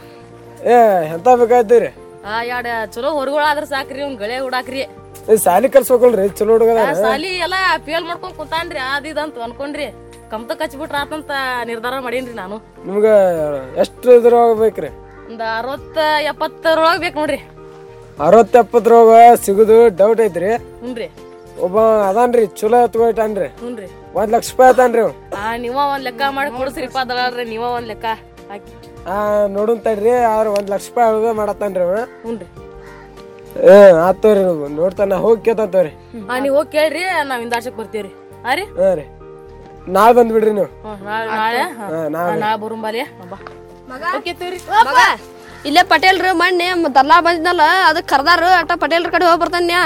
ಏ ಎಂತ ಬೇಕಾಯ್ತೀರಿ ಆ ಎರಡ್ ಚಲೋ ಹೊರಗಳಾದ್ರ ಸಾಕ್ರಿ ಅವ್ನ್ ಗಳೆ ಹುಡಾಕ್ರಿ. ಏ ಸಾಲಿ ಕಲ್ಸ್ಬೇಕಲ್ರಿ ಚಲೋ ಹುಡುಗದ ಆ ಸಾಲಿ ಎಲ್ಲಾ ಫೇಲ್ ಮಾಡ್ಕೊಂಡ್ ಕುಂತಾನ್ರಿ ಅದ್ ಇದಂತ ಅನ್ಕೊಂಡ್ರಿ. ಕಮ್ತ ಕಚ್ಬಿಟ್ರ ಆತಂತ ನಿರ್ಧಾರ ಮಾಡೀನ್ರಿ ನಾನು. ನಿಮ್ಗ ಎಷ್ಟು ಇದ್ರೊಳಗೆ ಬೇಕ್ರಿ? ಒಂದ್ ಅರವತ್ತ ಎಪ್ಪತ್ತರೊಳಗ್ ಬೇಕು ನೋಡ್ರಿ. ಅರವತ್ತ ರೋಗ ಸಿಗುದು ಡೌಟ್ ಐತ್ರಿ. ಹುನ್ರಿ. ಒಬ್ಬ ಅದಾನ್ರಿ ಚಲೋ ಎತ್ಕೊಯ್ತಾನ್ರಿ ಹುನ್ರಿ. ಒಂದ್ ಲಕ್ಷ ರೂಪಾಯಿ ಆತಾನ್ರಿ ಅವ ಆ ನೀವ ಒಂದ್ ಲೆಕ್ಕ ಮಾಡಿ ಕೊಡ್ಸ್ರಿಪ್ಪ ದಳಾಳ್ರಿ ನೀವ ಒಂದ್ ಲೆಕ್ಕ ಹಾಕಿ. ಆ ನೋಡುನ್ ತಡ್ರಿ ಆದ್ರ ಒಂದ್ ಲಕ್ಷ ರೂಪಾಯಿ ಅಳ್ದ ಮಾಡತ್ತಾನ್ರಿ ಅವ ಹುನ್ರಿ. ಏ ಆತವ್ರಿ ನೋಡ್ತಾನ ಹೋಗಿ ಕೇಳ್ತಾವ್ರಿ ಆ ನೀವ್ ಹೋಗಿ ಕೇಳ್ರಿ ನಾವ್ ಇಂದಾಶಕ್ ಬರ್ತೀವ್ರಿ. ಹಾ ರೀ? ಹಾ ರೀ. ನಾಳೆ ಬಂದ್ಬಿಡ್ರಿ ನೀವು. ಹ್ಮ್, ನಾಳೆ ನಾಳೆ? ಹಾ. ಹಾ, ನಾಳೆ. ಹಾ, ನಾಳೆ ಬರುಂಬಾಲಿ. ಬಾ ಮಗ. ಇಲ್ಲೇ ಪಟೇಲ್ರು ಮಣ್ಣೆ ದಲ್ಲಾ ಬಂದಿದ್ನಲ್ಲ ಅದಕ್ಕೆ ಕರ್ದಾರು ಅಟ್ಟ ಪಟೇಲ್ರ ಕಡೆ ಹೋಗಿ ಬರ್ತಾನೆ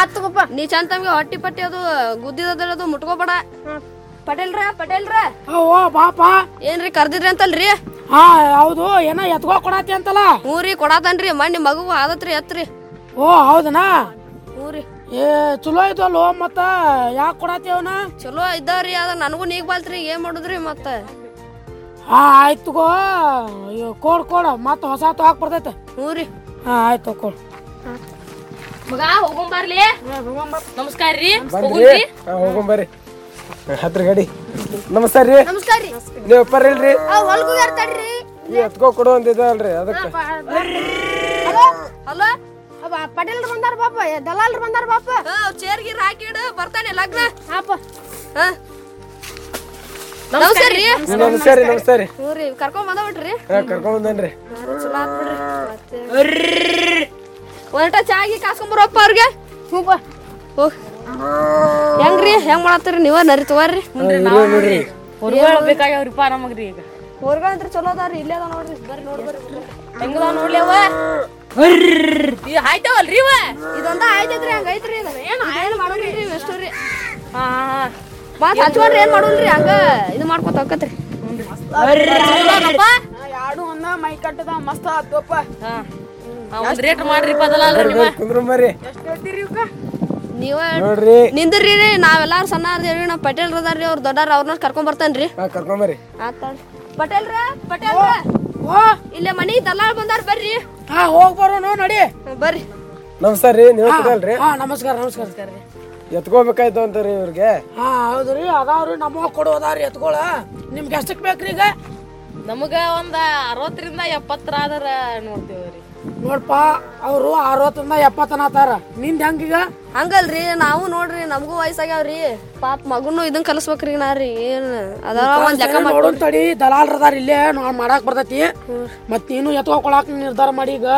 ಆತಗಪ್ಪ ನೀ ಚಂದ ತಮ್ಗೆ ಹೊಟ್ಟಿ ಪಟ್ಟಿ ಅದು ಗುದ್ದಿದದು ಮುಟ್ಕೋಬೇಡ. ಪಟೇಲ್ರ ಪಟೇಲ್ರ. ಓ ಬಾಪ. ಏನ್ರಿ ಕರ್ದಿದ್ರಿ ಅಂತಲ್ರಿ? ಹಾ ಹೌದು ಏನೋ ಎತ್ಕೋ ಕೊಡತಿ ಅಂತಲ್ಲ. ಹ್ಞೂ ರೀ ಮಣ್ಣ ಮಣ್ಣಿ ಮಗು ಆದತ್ರಿ ಎತ್ರಿ. ಓ ಹೌದನಾ? ಹ್ಞೂ ರೀ. ಏ ಚಲೋ ಐತಲ್ ಮತ್ತ ಯಾಕೆ ಕೊಡತಿ ಅವನ? ಚಲೋ ಇದ್ದಾವ್ರಿ ಅದ ನನಗೂ ನೀಗ್ ಬಾಲ್ತ್ರಿ ಏನ್ ಮಾಡುದ್ರಿ ಮತ್ತ? ಹಾ ಆಯ್ತು ಗೋ ಅಯ್ಯೋ ಕೊಡ್ ಕೊಡ. ಮತ್ತೆ ಹೊಸ ತಗೋಕ್ ಬರ್ತೈತೆ. ಹ್ಞೂ ರೀ. ಹಾ ಆಯ್ತು ಕೊಡ್. ಮಗ ಹೋಗುಂಬಾರ್ಲಿ ನಮಸ್ಕಾರ ರೀ. ಹೋಗುಣ್ರಿ ಹಾ ಹತ್ರ ಗಡಿ. ನಮಸ್ಕಾರ ರೀ. ನಮಸ್ಕಾರ ರೀ. ನೀವು ಇಲ್ರಿ? ಹೊಲ್ಗೂ ತಡ್ರಿ. ಈ ಎತ್ಕೋ ಕೊಡು ಅಂತಿದ್ದಲ್ರಿ ಅದಕ್ಕೆ. Hello hello. ಪಟೇಲ್ರು ಬಂದಾರ ಬಾಪ ದಲಾಲ್ರು ಬಂದಾರ ಬಾಪ ಚೇರ್ ಗೀರ್ ಹಾಕಿಡು ಬರ್ತಾನೆ ಲಗ್ನ. ಹಾಪ. ನಮಸ್ಕಾರ ರೀ. ನಮಸ್ಕಾರ ರೀ. ನಮಸ್ಕಾರ ರೀ. ಹ್ಞೂ ರೀ ಕರ್ಕೊಂಡ್ ಬಂದಬಿಟ್ರಿ. ಹಾ ಕರ್ಕೊಂಡ್ ಬಂದೇನ್ರಿ. ಚಲೋ ಆತ್ ಬಿಡ್ರಿ ಮತ್ತೆ ಒಂಟ ಚಾಗಿ ಕಾಸ್ಕೊಂಬರಪ್ಪ ಅವ್ರಿಗೆ? ಹ್ಞೂ ಬಾ. ಹೋಗ್ ಹೆಂಗ್ರಿ ಹೆಂಗ್ ಮಾಡತ್ತೀರಿ ನೀವ? ನರಿ ತಗೋರಿ. ಹೊರಗಳ ಬೇಕಾಗ್ಯಾವ್ರಿಪ್ಪ ನಮಗ್ರಿ ಈಗ. ಹೊರ್ಗಂತ್ರ ಚಲೋ ಅದಾರಿ ಇಲ್ಲೇ ಅದ ನೋಡ್ರಿ. ಬರ್ರಿ ನೋಡಿ ಬರ್ರಿ ಹೆಂಗದ ನೋಡ್ಲಿ ಅವ ಈ ಆಯ್ತವಲ್ರಿ ಇವ? ಇದೊಂದ ಆಯ್ತೈತ್ರಿ ಹಂಗ ಐತ್ರಿ ಏನ್ ಮಾಡೋದ್ರಿ ಎಷ್ಟು ರೀ ಹಾ. ಮತ್ ಹಚ್ಕೊಂಡ್ರಿ ಏನ್ ಮಾಡೋಲ್ರಿ ಹಂಗ ಇದು ಮಾಡ್ಕೊತ ಹೋಗತ್ರಿ ಯಾಡು ಒಂದ ಮೈ ಕಟ್ಟದ ಮಸ್ತ್ ಆತಪ್ಪ. ಹಾ. ಒಂದ್ ರೇಟ್ ಮಾಡ್ರಿ ನಿಮ್ಮ ಕುಂದ್ರ ಬರ್ರಿ ಎಷ್ಟು ಹೇಳ್ತೀರಿ ಇವಕ್ಕ ನೀವ ನೋಡ್ರಿ. ನಿಂದ್ರಿ ರೀ ನಾವೆಲ್ಲಾರು ಸಣ್ಣ ಅದೇವ್ರಿ ನಾವ್ ಪಟೇಲ್ ಅದಾರ್ರಿ ಅವ್ರ ದೊಡ್ಡಾರ ಅವ್ರನ್ನ ಕರ್ಕೊಂಡ್ ಬರ್ತಾನ್ರಿ ಹಾ ಕರ್ಕೊಂಡ್ ಬರ್ರಿ. ಆತ ಪಟೇಲ್ರ ಪಟೇಲ್ರ. ಓ ಇಲ್ಲೇ ಮನಿ ದಲ್ಲಾಳ್ ಬಂದಾರ ಬರ್ರಿ. ಹಾ ಹೋಗ್ ಬರೋಣ ನೋಡಿ. ಬರ್ರಿ. ನಮಸ್ಕಾರ ರೀ ನೀವು ನಮಸ್ಕಾರ ಹಾ ನಮಸ್ಕಾರ ನಮಸ್ಕಾರ. ಎತ್ಕೋಬೇಕಾಯ್ತು ಅಂತಾರೆ ಇವ್ರಿಗೆ. ಹಾ ಹೌದ್ರಿ ಅದಾವ್ರಿ ನಮ್ಮ ಕೊಡೋದಾರಿ ಎತ್ಕೊಳ. ನಿಮ್ಗೆ ಎಷ್ಟಕ್ ಬೇಕ್ರಿ ಈಗ? ನಮಗ ಒಂದ ಅರವತ್ತರಿಂದ ಎಪ್ಪತ್ತರ ಆದ್ರ ನೋಡ್ತೇವ್ರಿ ನೋಡ್ಪ ಅವರು ಅರವತ್ತರಿಂದ ಎಪ್ಪತ್ತನಾತಾರ ನಿಂದ ಹೆಂಗೀಗ ಹಂಗಲ್ರಿ ನಾವು ನೋಡ್ರಿ ನಮಗೂ ವಯಸ್ಸಾಗ್ಯಾವ್ರಿ ಪಾಪ ಮಗುನು ಇದನ್ ಕಲಿಸ್ಬೇಕ್ರಿ ನಾರಿ ರೀ. ಏನ್ ಅದ ಒಂದ್ ಲೆಕ್ಕ ಮಾಡ್ ನೋಡೋನ್ ತಡಿ ದಲಾಲ್ರದಾರ ಇಲ್ಲೇ ನಾವು ಮಾಡಾಕ್ ಬರ್ತೈತಿ. ಮತ್ ನೀನು ಎತ್ಕೊಳಕ್ ನಿರ್ಧಾರ ಮಾಡಿ ಈಗ.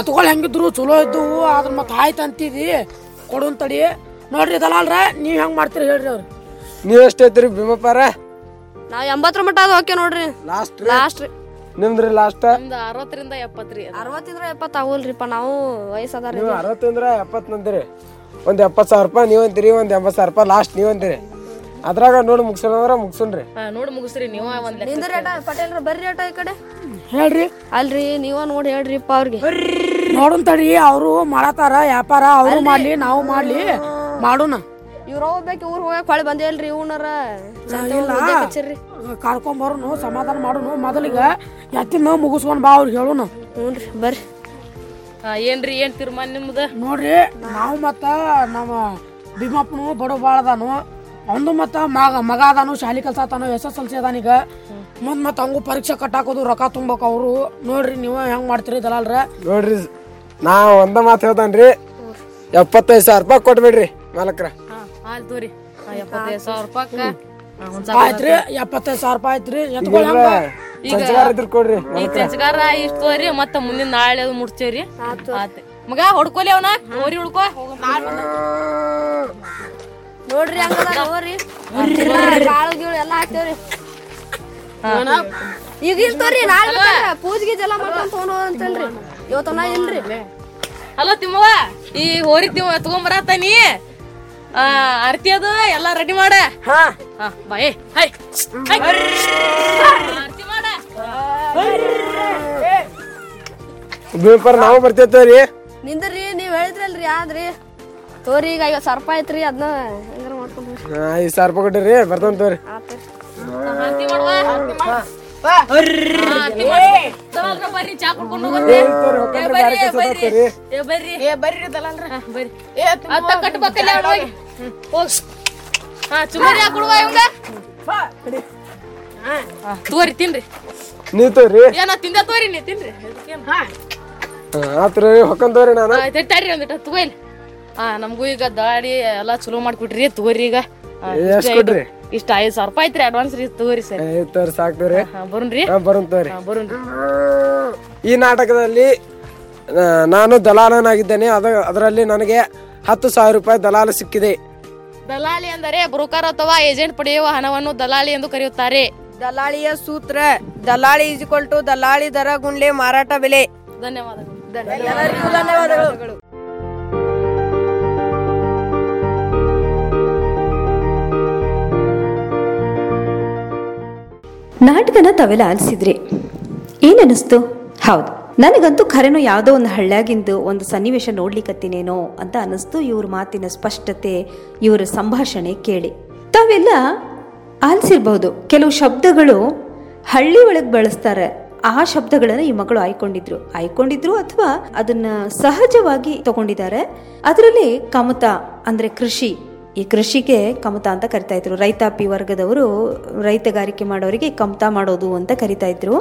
ಎತ್ಕೊಳ್ ಹೆಂಗಿದ್ರು ಚಲೋ ಇದ್ದವು ಅದ್ರ ಮತ್ ಆಯ್ತು ಅಂತಿದಿ. ಕೊಡೋನ್ ತಡಿ. ನೋಡ್ರಿ ದಲಾಲ್ರ ನೀವ್ ಹೆಂಗ್ ಮಾಡ್ತೀರಿ ಹೇಳ್ರಿ ಅವ್ರು. ನೀವ್ ಎಷ್ಟೈತ್ರಿ ಭೀಮಪ್ಪಾರ ನಾವ್ ಎಂಬತ್ತರ ಮಟ್ಟ ಅದು ಓಕೆ ನೋಡ್ರಿ. ಲಾಸ್ಟ್ ಲಾಸ್ಟ್ ರೀ. ನಿಮ್ದ್ರಿ ಲಾಸ್ಟ್ ಒಂದ್ ಅರವತ್ತರಿಂದ ಎಪ್ಪತ್ರಿ ಅರವತ್ತಿಂದ್ರ ಎಪ್ಪತ್ ಆಗೋಲ್ರಿಪ್ಪ ನಾವು ವಯಸ್ಸದಾರ ನೀವು ಅರವತ್ತಂದ್ರ ಎಪ್ಪತ್ ನಂದಿರಿ. ಒಂದ್ ಎಪ್ಪತ್ ಸಾವಿರ ರೂಪಾಯಿ ನೀವ್ ಅಂತೀರಿ ಒಂದ್ ಎಂಬತ್ ಸಾವಿರ ರೂಪಾಯಿ ಲಾಸ್ಟ್ ನೀವ್ ಅಂತೀರಿ. ಅದ್ರಾಗ ನೋಡಿ ಮುಗ್ಸೋಣ ಅಂದ್ರೆ ನೋಡ್ ನೋಡಿ ಮುಗಿಸ್ರಿ ನೀವ ಒಂದ್ ಲೆಕ್ಕ ನಿಂದ್ರಿ ಅಟ ಪಟೇಲ್ರ ಬರ್ರಿ ಅಟ ಈ ಕಡೆ. ಹೇಳ್ರಿ. ಅಲ್ರಿ ನೀವ ನೋಡಿ ಹೇಳ್ರಿಪ್ಪ ಅವ್ರಿಗೆ. ನೋಡೋಣ ತಡಿ ಅವರು ಮಾಡತಾರ ವ್ಯಾಪಾರ ಅವರು ಮಾಡ್ಲಿ ನಾವು ಮಾಡ್ಲಿ. ಮಾಡೋಣ. ಇವ್ರ ಹೋಗ್ಬೇಕು ಊರ್ ಹೋಗಕ್ ಹೊಳೆ ಬಂದೇ ಇಲ್ರಿ ಇವ್ನರ ಇಲ್ಲ. ಕರ್ಕೊಂಡ್ ಬರೋನು ಸಮಾಧಾನ ಮಾಡೋನು. ಮೊದಲಿಗೆ ಎತ್ತಿನ ಮುಗಿಸ್ಕೊಂಡ್ ಬಾ ಅವ್ರಿಗೆ ಹೇಳೋಣ ಹ್ಞೂನ್ರಿ ಬರ್ರಿ. ಹಾ, ಏನ್ರಿ ಏನ್ ತೀರ್ಮಾನ ನಿಮ್ದು? ನೋಡ್ರಿ ನಾವು ಮತ್ತ ನಮ್ಮ ಭೀಮಪ್ಪನು ಬಡ ಬಾಳದಾನು ಅವನು ಮತ್ತ ಮಗ ಮಗ ಅದಾನು ಶಾಲಿ ಕಲ್ಸ ಆತಾನು ಎಸ್ ಎಸ್ ಎಲ್ ಸಿ ಅದಾನೀಗ ಮುಂದ್ ಮತ್ತ ಅವಂಗು ಪರೀಕ್ಷೆ ಕಟ್ಟಾಕೋದು ರೊಕ್ಕ ತುಂಬಕ್ ಅವರು. ನೋಡ್ರಿ ನೀವು ಹೆಂಗ್ ಮಾಡ್ತೀರಿ ದಲಾಲ್ರ? ನೋಡ್ರಿ ನಾ ಒಂದ ಮಾತು ಹೇಳ್ತಾನ್ರಿ. ಎಪ್ಪತ್ತೈದು ಸಾವಿರ ರೂಪಾಯಿ ಕೊಟ್ಬಿಡ್ರಿ. ಮಾಲಕ್ರ ಆಲ್ ತೋರಿ. ಎಪ್ಪತ್ತೈದು ಸಾವಿರ ರೂಪಾಯಿ ಆಯ್ತ್ರಿ ಎಪ್ಪತ್ತೈದು ಸಾವಿರ ರೂಪಾಯಿ ಆಯ್ತ್ರಿ ಎತ್ಕೊಳ್ ಹೆಂಗ. ಸಂಚಗಾರ ಇದ್ರ ಕೊಡ್ರಿ ಈಗ ತೆಂಚಗಾರ ಇಷ್ಟ ತೋರಿ ಮತ್ತ ಮುಂದಿನ ನಾಳೆ ಅದು ಆತ್ ಮಗ ಹೊಡ್ಕೊಲಿ ಅವನ. ಹೋರಿ ಹುಡ್ಕೋ ನೋಡ್ರಿ ಹಂಗದ ಹೋರಿ ಕಾಳು ಗೀಳು ಎಲ್ಲ ಹಾಕ್ತೇವ್ರಿ. ಈಗ ನಾಳೆ ಬೇಕಾದ್ರೆ ಪೂಜೆ ಗೀಜೆ ಎಲ್ಲ ಮಾಡ್ಕೊಂಡ್ ತಗೊಂಡ್ ಇವತ್ತನ ಇಲ್ರಿ. ಹಲೋ ತಿಮ್ಮವ್ವ ಈ ಹೋರಿ ತಿಮ್ಮ ತಗೊಂಬರತ್ತಾನಿ ಆ ಆರ್ತಿ ಅದು ಎಲ್ಲ ರೆಡಿ ಮಾಡ? ಹಾ. ಬಾ ಏ ಹೈ ಹೈ. ಆರ್ತಿ ಮಾಡ? ಭೀಮಪ್ಪರ್ ನಾವು ಬರ್ತೇವ್ರಿ ನಿಂದ್ರಿ ನೀವ್ ಹೇಳಿದ್ರಲ್ರಿ ಆದ್ರಿ. ತೋರಿ ಈಗ ಐವತ್ ಸರ್ಪ ರೂಪಾಯಿ ಐತ್ರಿ ಅದನ್ನ ಹೆಂಗಾರ ಮಾಡ್ಕೊಂಡ್ ಹೋಗ್ರಿ. ಐದು ಸಾವಿರ ರೂಪಾಯಿ ಕೊಟ್ಟಿರಿ ಬರ್ತಾನೆ ತೋರಿ. ಬರ್ರಿ ಮಾಡುವ? ಹಾ, ಆರ್ತಿ ಮಾಡು. ದಲಾಲ್ರ ಬರ್ರಿ ಚಾ ಕುಡ್ಕೊಂಡು ಹೋಗುತ್ತೆ ಬರ್ರಿ ಬರ್ರಿ. ಬರ್ರಿ ಬರ್ರಿ. ಏ ಬರ್ರಿ ಬರ್ರಿ ಕಟ್ಬೇಕಲ್ಲ ಹೋಗಿ. ಹೋಗ್ ಹಾ ಚುಮರಿ ಹಾಕೊಡುವ ಇವಂಗ ಹಾ, ತೋರಿ ತಿನ್ರಿ. ನೀವ್ ತೋರಿ. ಏನ ತಿಂದ ತೋರಿ ನೀ ತಿನ್ರಿ. ಆತ್ರಿ ಹೊಕ್ಕಂತವ್ರಿ ನಾನು. ಆಯ್ತು ತಡ್ರಿ ಒಂದಿಟ ತಗೋಯ್ಲಿ ಹಾ ನಮಗೂ ಈಗ ದಾಡಿ ಎಲ್ಲ ಚಲೋ ಮಾಡ್ಕೊಟ್ರಿ ತಗೋರಿ ಈಗ. ಹಾ, ಎಷ್ಟ್ ಇಷ್ಟ ಕೊಟ್ರಿ? ಐದು- ಇಷ್ಟ ಐದ್ ಸಾವಿರ ರೂಪಾಯಿ ಐತ್ರಿ ಅಡ್ವಾನ್ಸ್ ರೀ ತಗೋರಿ ಸರ್. ಸಾಕ್ತೀರಿ ತೋರಿ ಸಾಕ್ತವ್ರಿ ಹಾ ಬರೋಣ್ರಿ. ಹಾ ಬರೋನ್ ತೋರಿ. ಹಾ ಬರೋಣ್ರಿ. ಈ ನಾಟಕದಲ್ಲಿ ಆ, ನಾನು ದಲಾಲನಾಗಿದ್ದೇನೆ. ಅದ ಅದರಲ್ಲಿ ನನಗೆ ಹತ್ತು ಸಾವಿರ ರೂಪಾಯಿ ದಲಾಲ ಸಿಕ್ಕಿದೆ. ದಲಾಲಿ ಅಂದರೆ ಬ್ರೋಕರ್ ಅಥವಾ ಏಜೆಂಟ್ ಪಡೆಯುವ ಹಣವನ್ನು ದಲಾಲಿ ಎಂದು ಕರೆಯುತ್ತಾರೆ. ದಲಾಳಿಯ ಸೂತ್ರ ದಲಾಳಿ ಇಸ್ಕೊಲ್ ಟು ದಲಾಳಿ ದರ ಗುಂಡ್ಲೆ ಮಾರಾಟ ಬೆಲೆ. ಧನ್ಯವಾದಗಳು. ಎಲ್ಲರಿಗೂ ಧನ್ಯವಾದಗಳು. ನಾಟಕನ ತಾವೆಲ್ಲ ಆಲಿಸಿದ್ರಿ ಏನನ್ನಿಸ್ತು ಹೌದು. ನನಗಂತೂ ಖರೇನೋ ಯಾವುದೋ ಒಂದು ಹಳ್ಳ್ಯಾಗಿಂದು ಒಂದು ಸನ್ನಿವೇಶ ನೋಡ್ಲಿಕ್ಕತ್ತೀನೇನೋ ಅಂತ ಅನ್ನಿಸ್ತು. ಇವ್ರ ಮಾತಿನ ಸ್ಪಷ್ಟತೆ, ಇವರ ಸಂಭಾಷಣೆ ಕೇಳಿ. ತಾವೆಲ್ಲ ಆಲಿಸಿರ್ಬಹುದು ಕೆಲವು ಶಬ್ದಗಳು ಹಳ್ಳಿ ಒಳಗೆ ಬಳಸ್ತಾರೆ. ಆ ಶಬ್ದಗಳನ್ನು ಈ ಮಕ್ಕಳು ಆಯ್ಕೊಂಡಿದ್ರು. ಆಯ್ಕೊಂಡಿದ್ರು ಅಥವಾ ಅದನ್ನ ಸಹಜವಾಗಿ ತಗೊಂಡಿದ್ದಾರೆ. ಅದರಲ್ಲಿ ಕಮತ ಅಂದ್ರೆ ಕೃಷಿ. ಈ ಕೃಷಿಗೆ ಕಮತ ಅಂತ ಕರಿತಾ ಇದ್ರು. ರೈತಾಪಿ ವರ್ಗದವರು ರೈತಗಾರಿಕೆ ಮಾಡೋರಿಗೆ ಕಮತ ಮಾಡೋದು ಅಂತ ಕರಿತಾ ಇದ್ರು.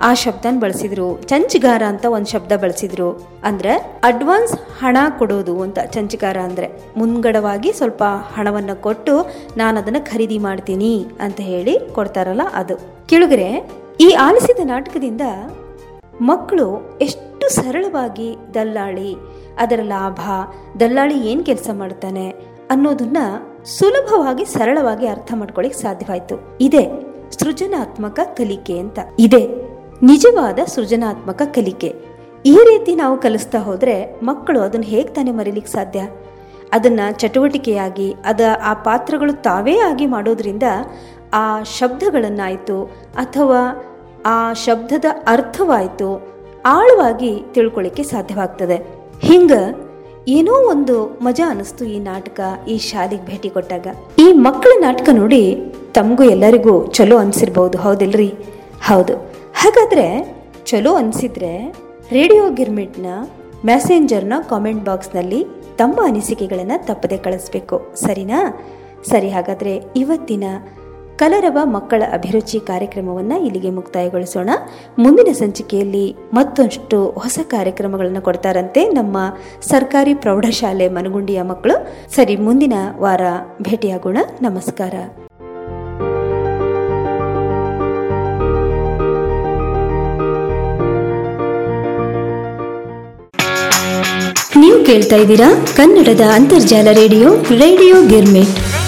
ಆ ಶಬ್ದನ ಬಳಸಿದ್ರು. ಚಂಚಗಾರ ಅಂತ ಒಂದು ಶಬ್ದ ಬಳಸಿದ್ರು. ಅಂದ್ರೆ ಅಡ್ವಾನ್ಸ್ ಹಣ ಕೊಡೋದು ಅಂತ ಚಂಚಗಾರ ಅಂದ್ರೆ. ಮುಂಗಡವಾಗಿ ಸ್ವಲ್ಪ ಹಣವನ್ನ ಕೊಟ್ಟು ನಾನು ಅದನ್ನ ಖರೀದಿ ಮಾಡ್ತೀನಿ ಅಂತ ಹೇಳಿ ಕೊಡ್ತಾರಲ್ಲ ಅದು. ಕೆಳಗರೆ, ಈ ಆಲಿಸಿದ ನಾಟಕದಿಂದ ಮಕ್ಕಳು ಎಷ್ಟು ಸರಳವಾಗಿ ದಲ್ಲಾಳಿ, ಅದರ ಲಾಭ, ದಲ್ಲಾಳಿ ಏನು ಕೆಲಸ ಮಾಡ್ತಾನೆ ಅನ್ನೋದನ್ನ ಸುಲಭವಾಗಿ ಸರಳವಾಗಿ ಅರ್ಥ ಮಾಡ್ಕೊಳ್ಳಿಕ್ ಸಾಧ್ಯವಾಯ್ತು. ಇದೆ ಸೃಜನಾತ್ಮಕ ಕಲಿಕೆ ಅಂತ. ಇದೆ ನಿಜವಾದ ಸೃಜನಾತ್ಮಕ ಕಲಿಕೆ. ಈ ರೀತಿ ನಾವು ಕಲಿಸ್ತಾ ಹೋದರೆ ಮಕ್ಕಳು ಅದನ್ನ ಹೇಗೆ ತಾನೇ ಮರಿಲಿಕ್ಕೆ ಸಾಧ್ಯ? ಅದನ್ನ ಚಟುವಟಿಕೆಯಾಗಿ, ಅದ ಆ ಪಾತ್ರಗಳು ತಾವೇ ಆಗಿ ಮಾಡೋದ್ರಿಂದ ಆ ಶಬ್ದಗಳನ್ನಾಯಿತು ಅಥವಾ ಆ ಶಬ್ದದ ಅರ್ಥವಾಯಿತು ಆಳವಾಗಿ ತಿಳ್ಕೊಳ್ಳಿಕ್ಕೆ ಸಾಧ್ಯವಾಗ್ತದೆ. ಹಿಂಗೆ ಏನೋ ಒಂದು ಮಜಾ ಅನಿಸ್ತು ಈ ನಾಟಕ, ಈ ಶಾಲೆಗೆ ಭೇಟಿ ಕೊಟ್ಟಾಗ. ಈ ಮಕ್ಕಳ ನಾಟಕ ನೋಡಿ ತಮಗೂ ಎಲ್ಲರಿಗೂ ಚಲೋ ಅನ್ಸಿರ್ಬಹುದು ಹೌದಿಲ್ರಿ? ಹೌದು. ಹಾಗಾದ್ರೆ ಚಲೋ ಅನಿಸಿದ್ರೆ ರೇಡಿಯೋ ಗಿರ್ಮಿಟ್ನ ಮೆಸೆಂಜರ್ನ ಕಾಮೆಂಟ್ ಬಾಕ್ಸ್ನಲ್ಲಿ ತಮ್ಮ ಅನಿಸಿಕೆಗಳನ್ನು ತಪ್ಪದೆ ಕಳಿಸ್ಬೇಕು. ಸರಿನಾ? ಸರಿ, ಹಾಗಾದರೆ ಇವತ್ತಿನ ಕಲರವ ಮಕ್ಕಳ ಅಭಿರುಚಿ ಕಾರ್ಯಕ್ರಮವನ್ನು ಇಲ್ಲಿಗೆ ಮುಕ್ತಾಯಗೊಳಿಸೋಣ. ಮುಂದಿನ ಸಂಚಿಕೆಯಲ್ಲಿ ಮತ್ತಷ್ಟು ಹೊಸ ಕಾರ್ಯಕ್ರಮಗಳನ್ನು ಕೊಡ್ತಾರಂತೆ ನಮ್ಮ ಸರ್ಕಾರಿ ಪ್ರೌಢಶಾಲೆ ಮನಗುಂಡಿಯ ಮಕ್ಕಳು. ಸರಿ, ಮುಂದಿನ ವಾರ ಭೇಟಿಯಾಗೋಣ. ನಮಸ್ಕಾರ. ಕೇಳ್ತಾ ಇದ್ದೀರಾ ಕನ್ನಡದ ಅಂತರ್ಜಾಲ ರೇಡಿಯೋ ರೇಡಿಯೋ ಗಿರ್ಮಿಟ್.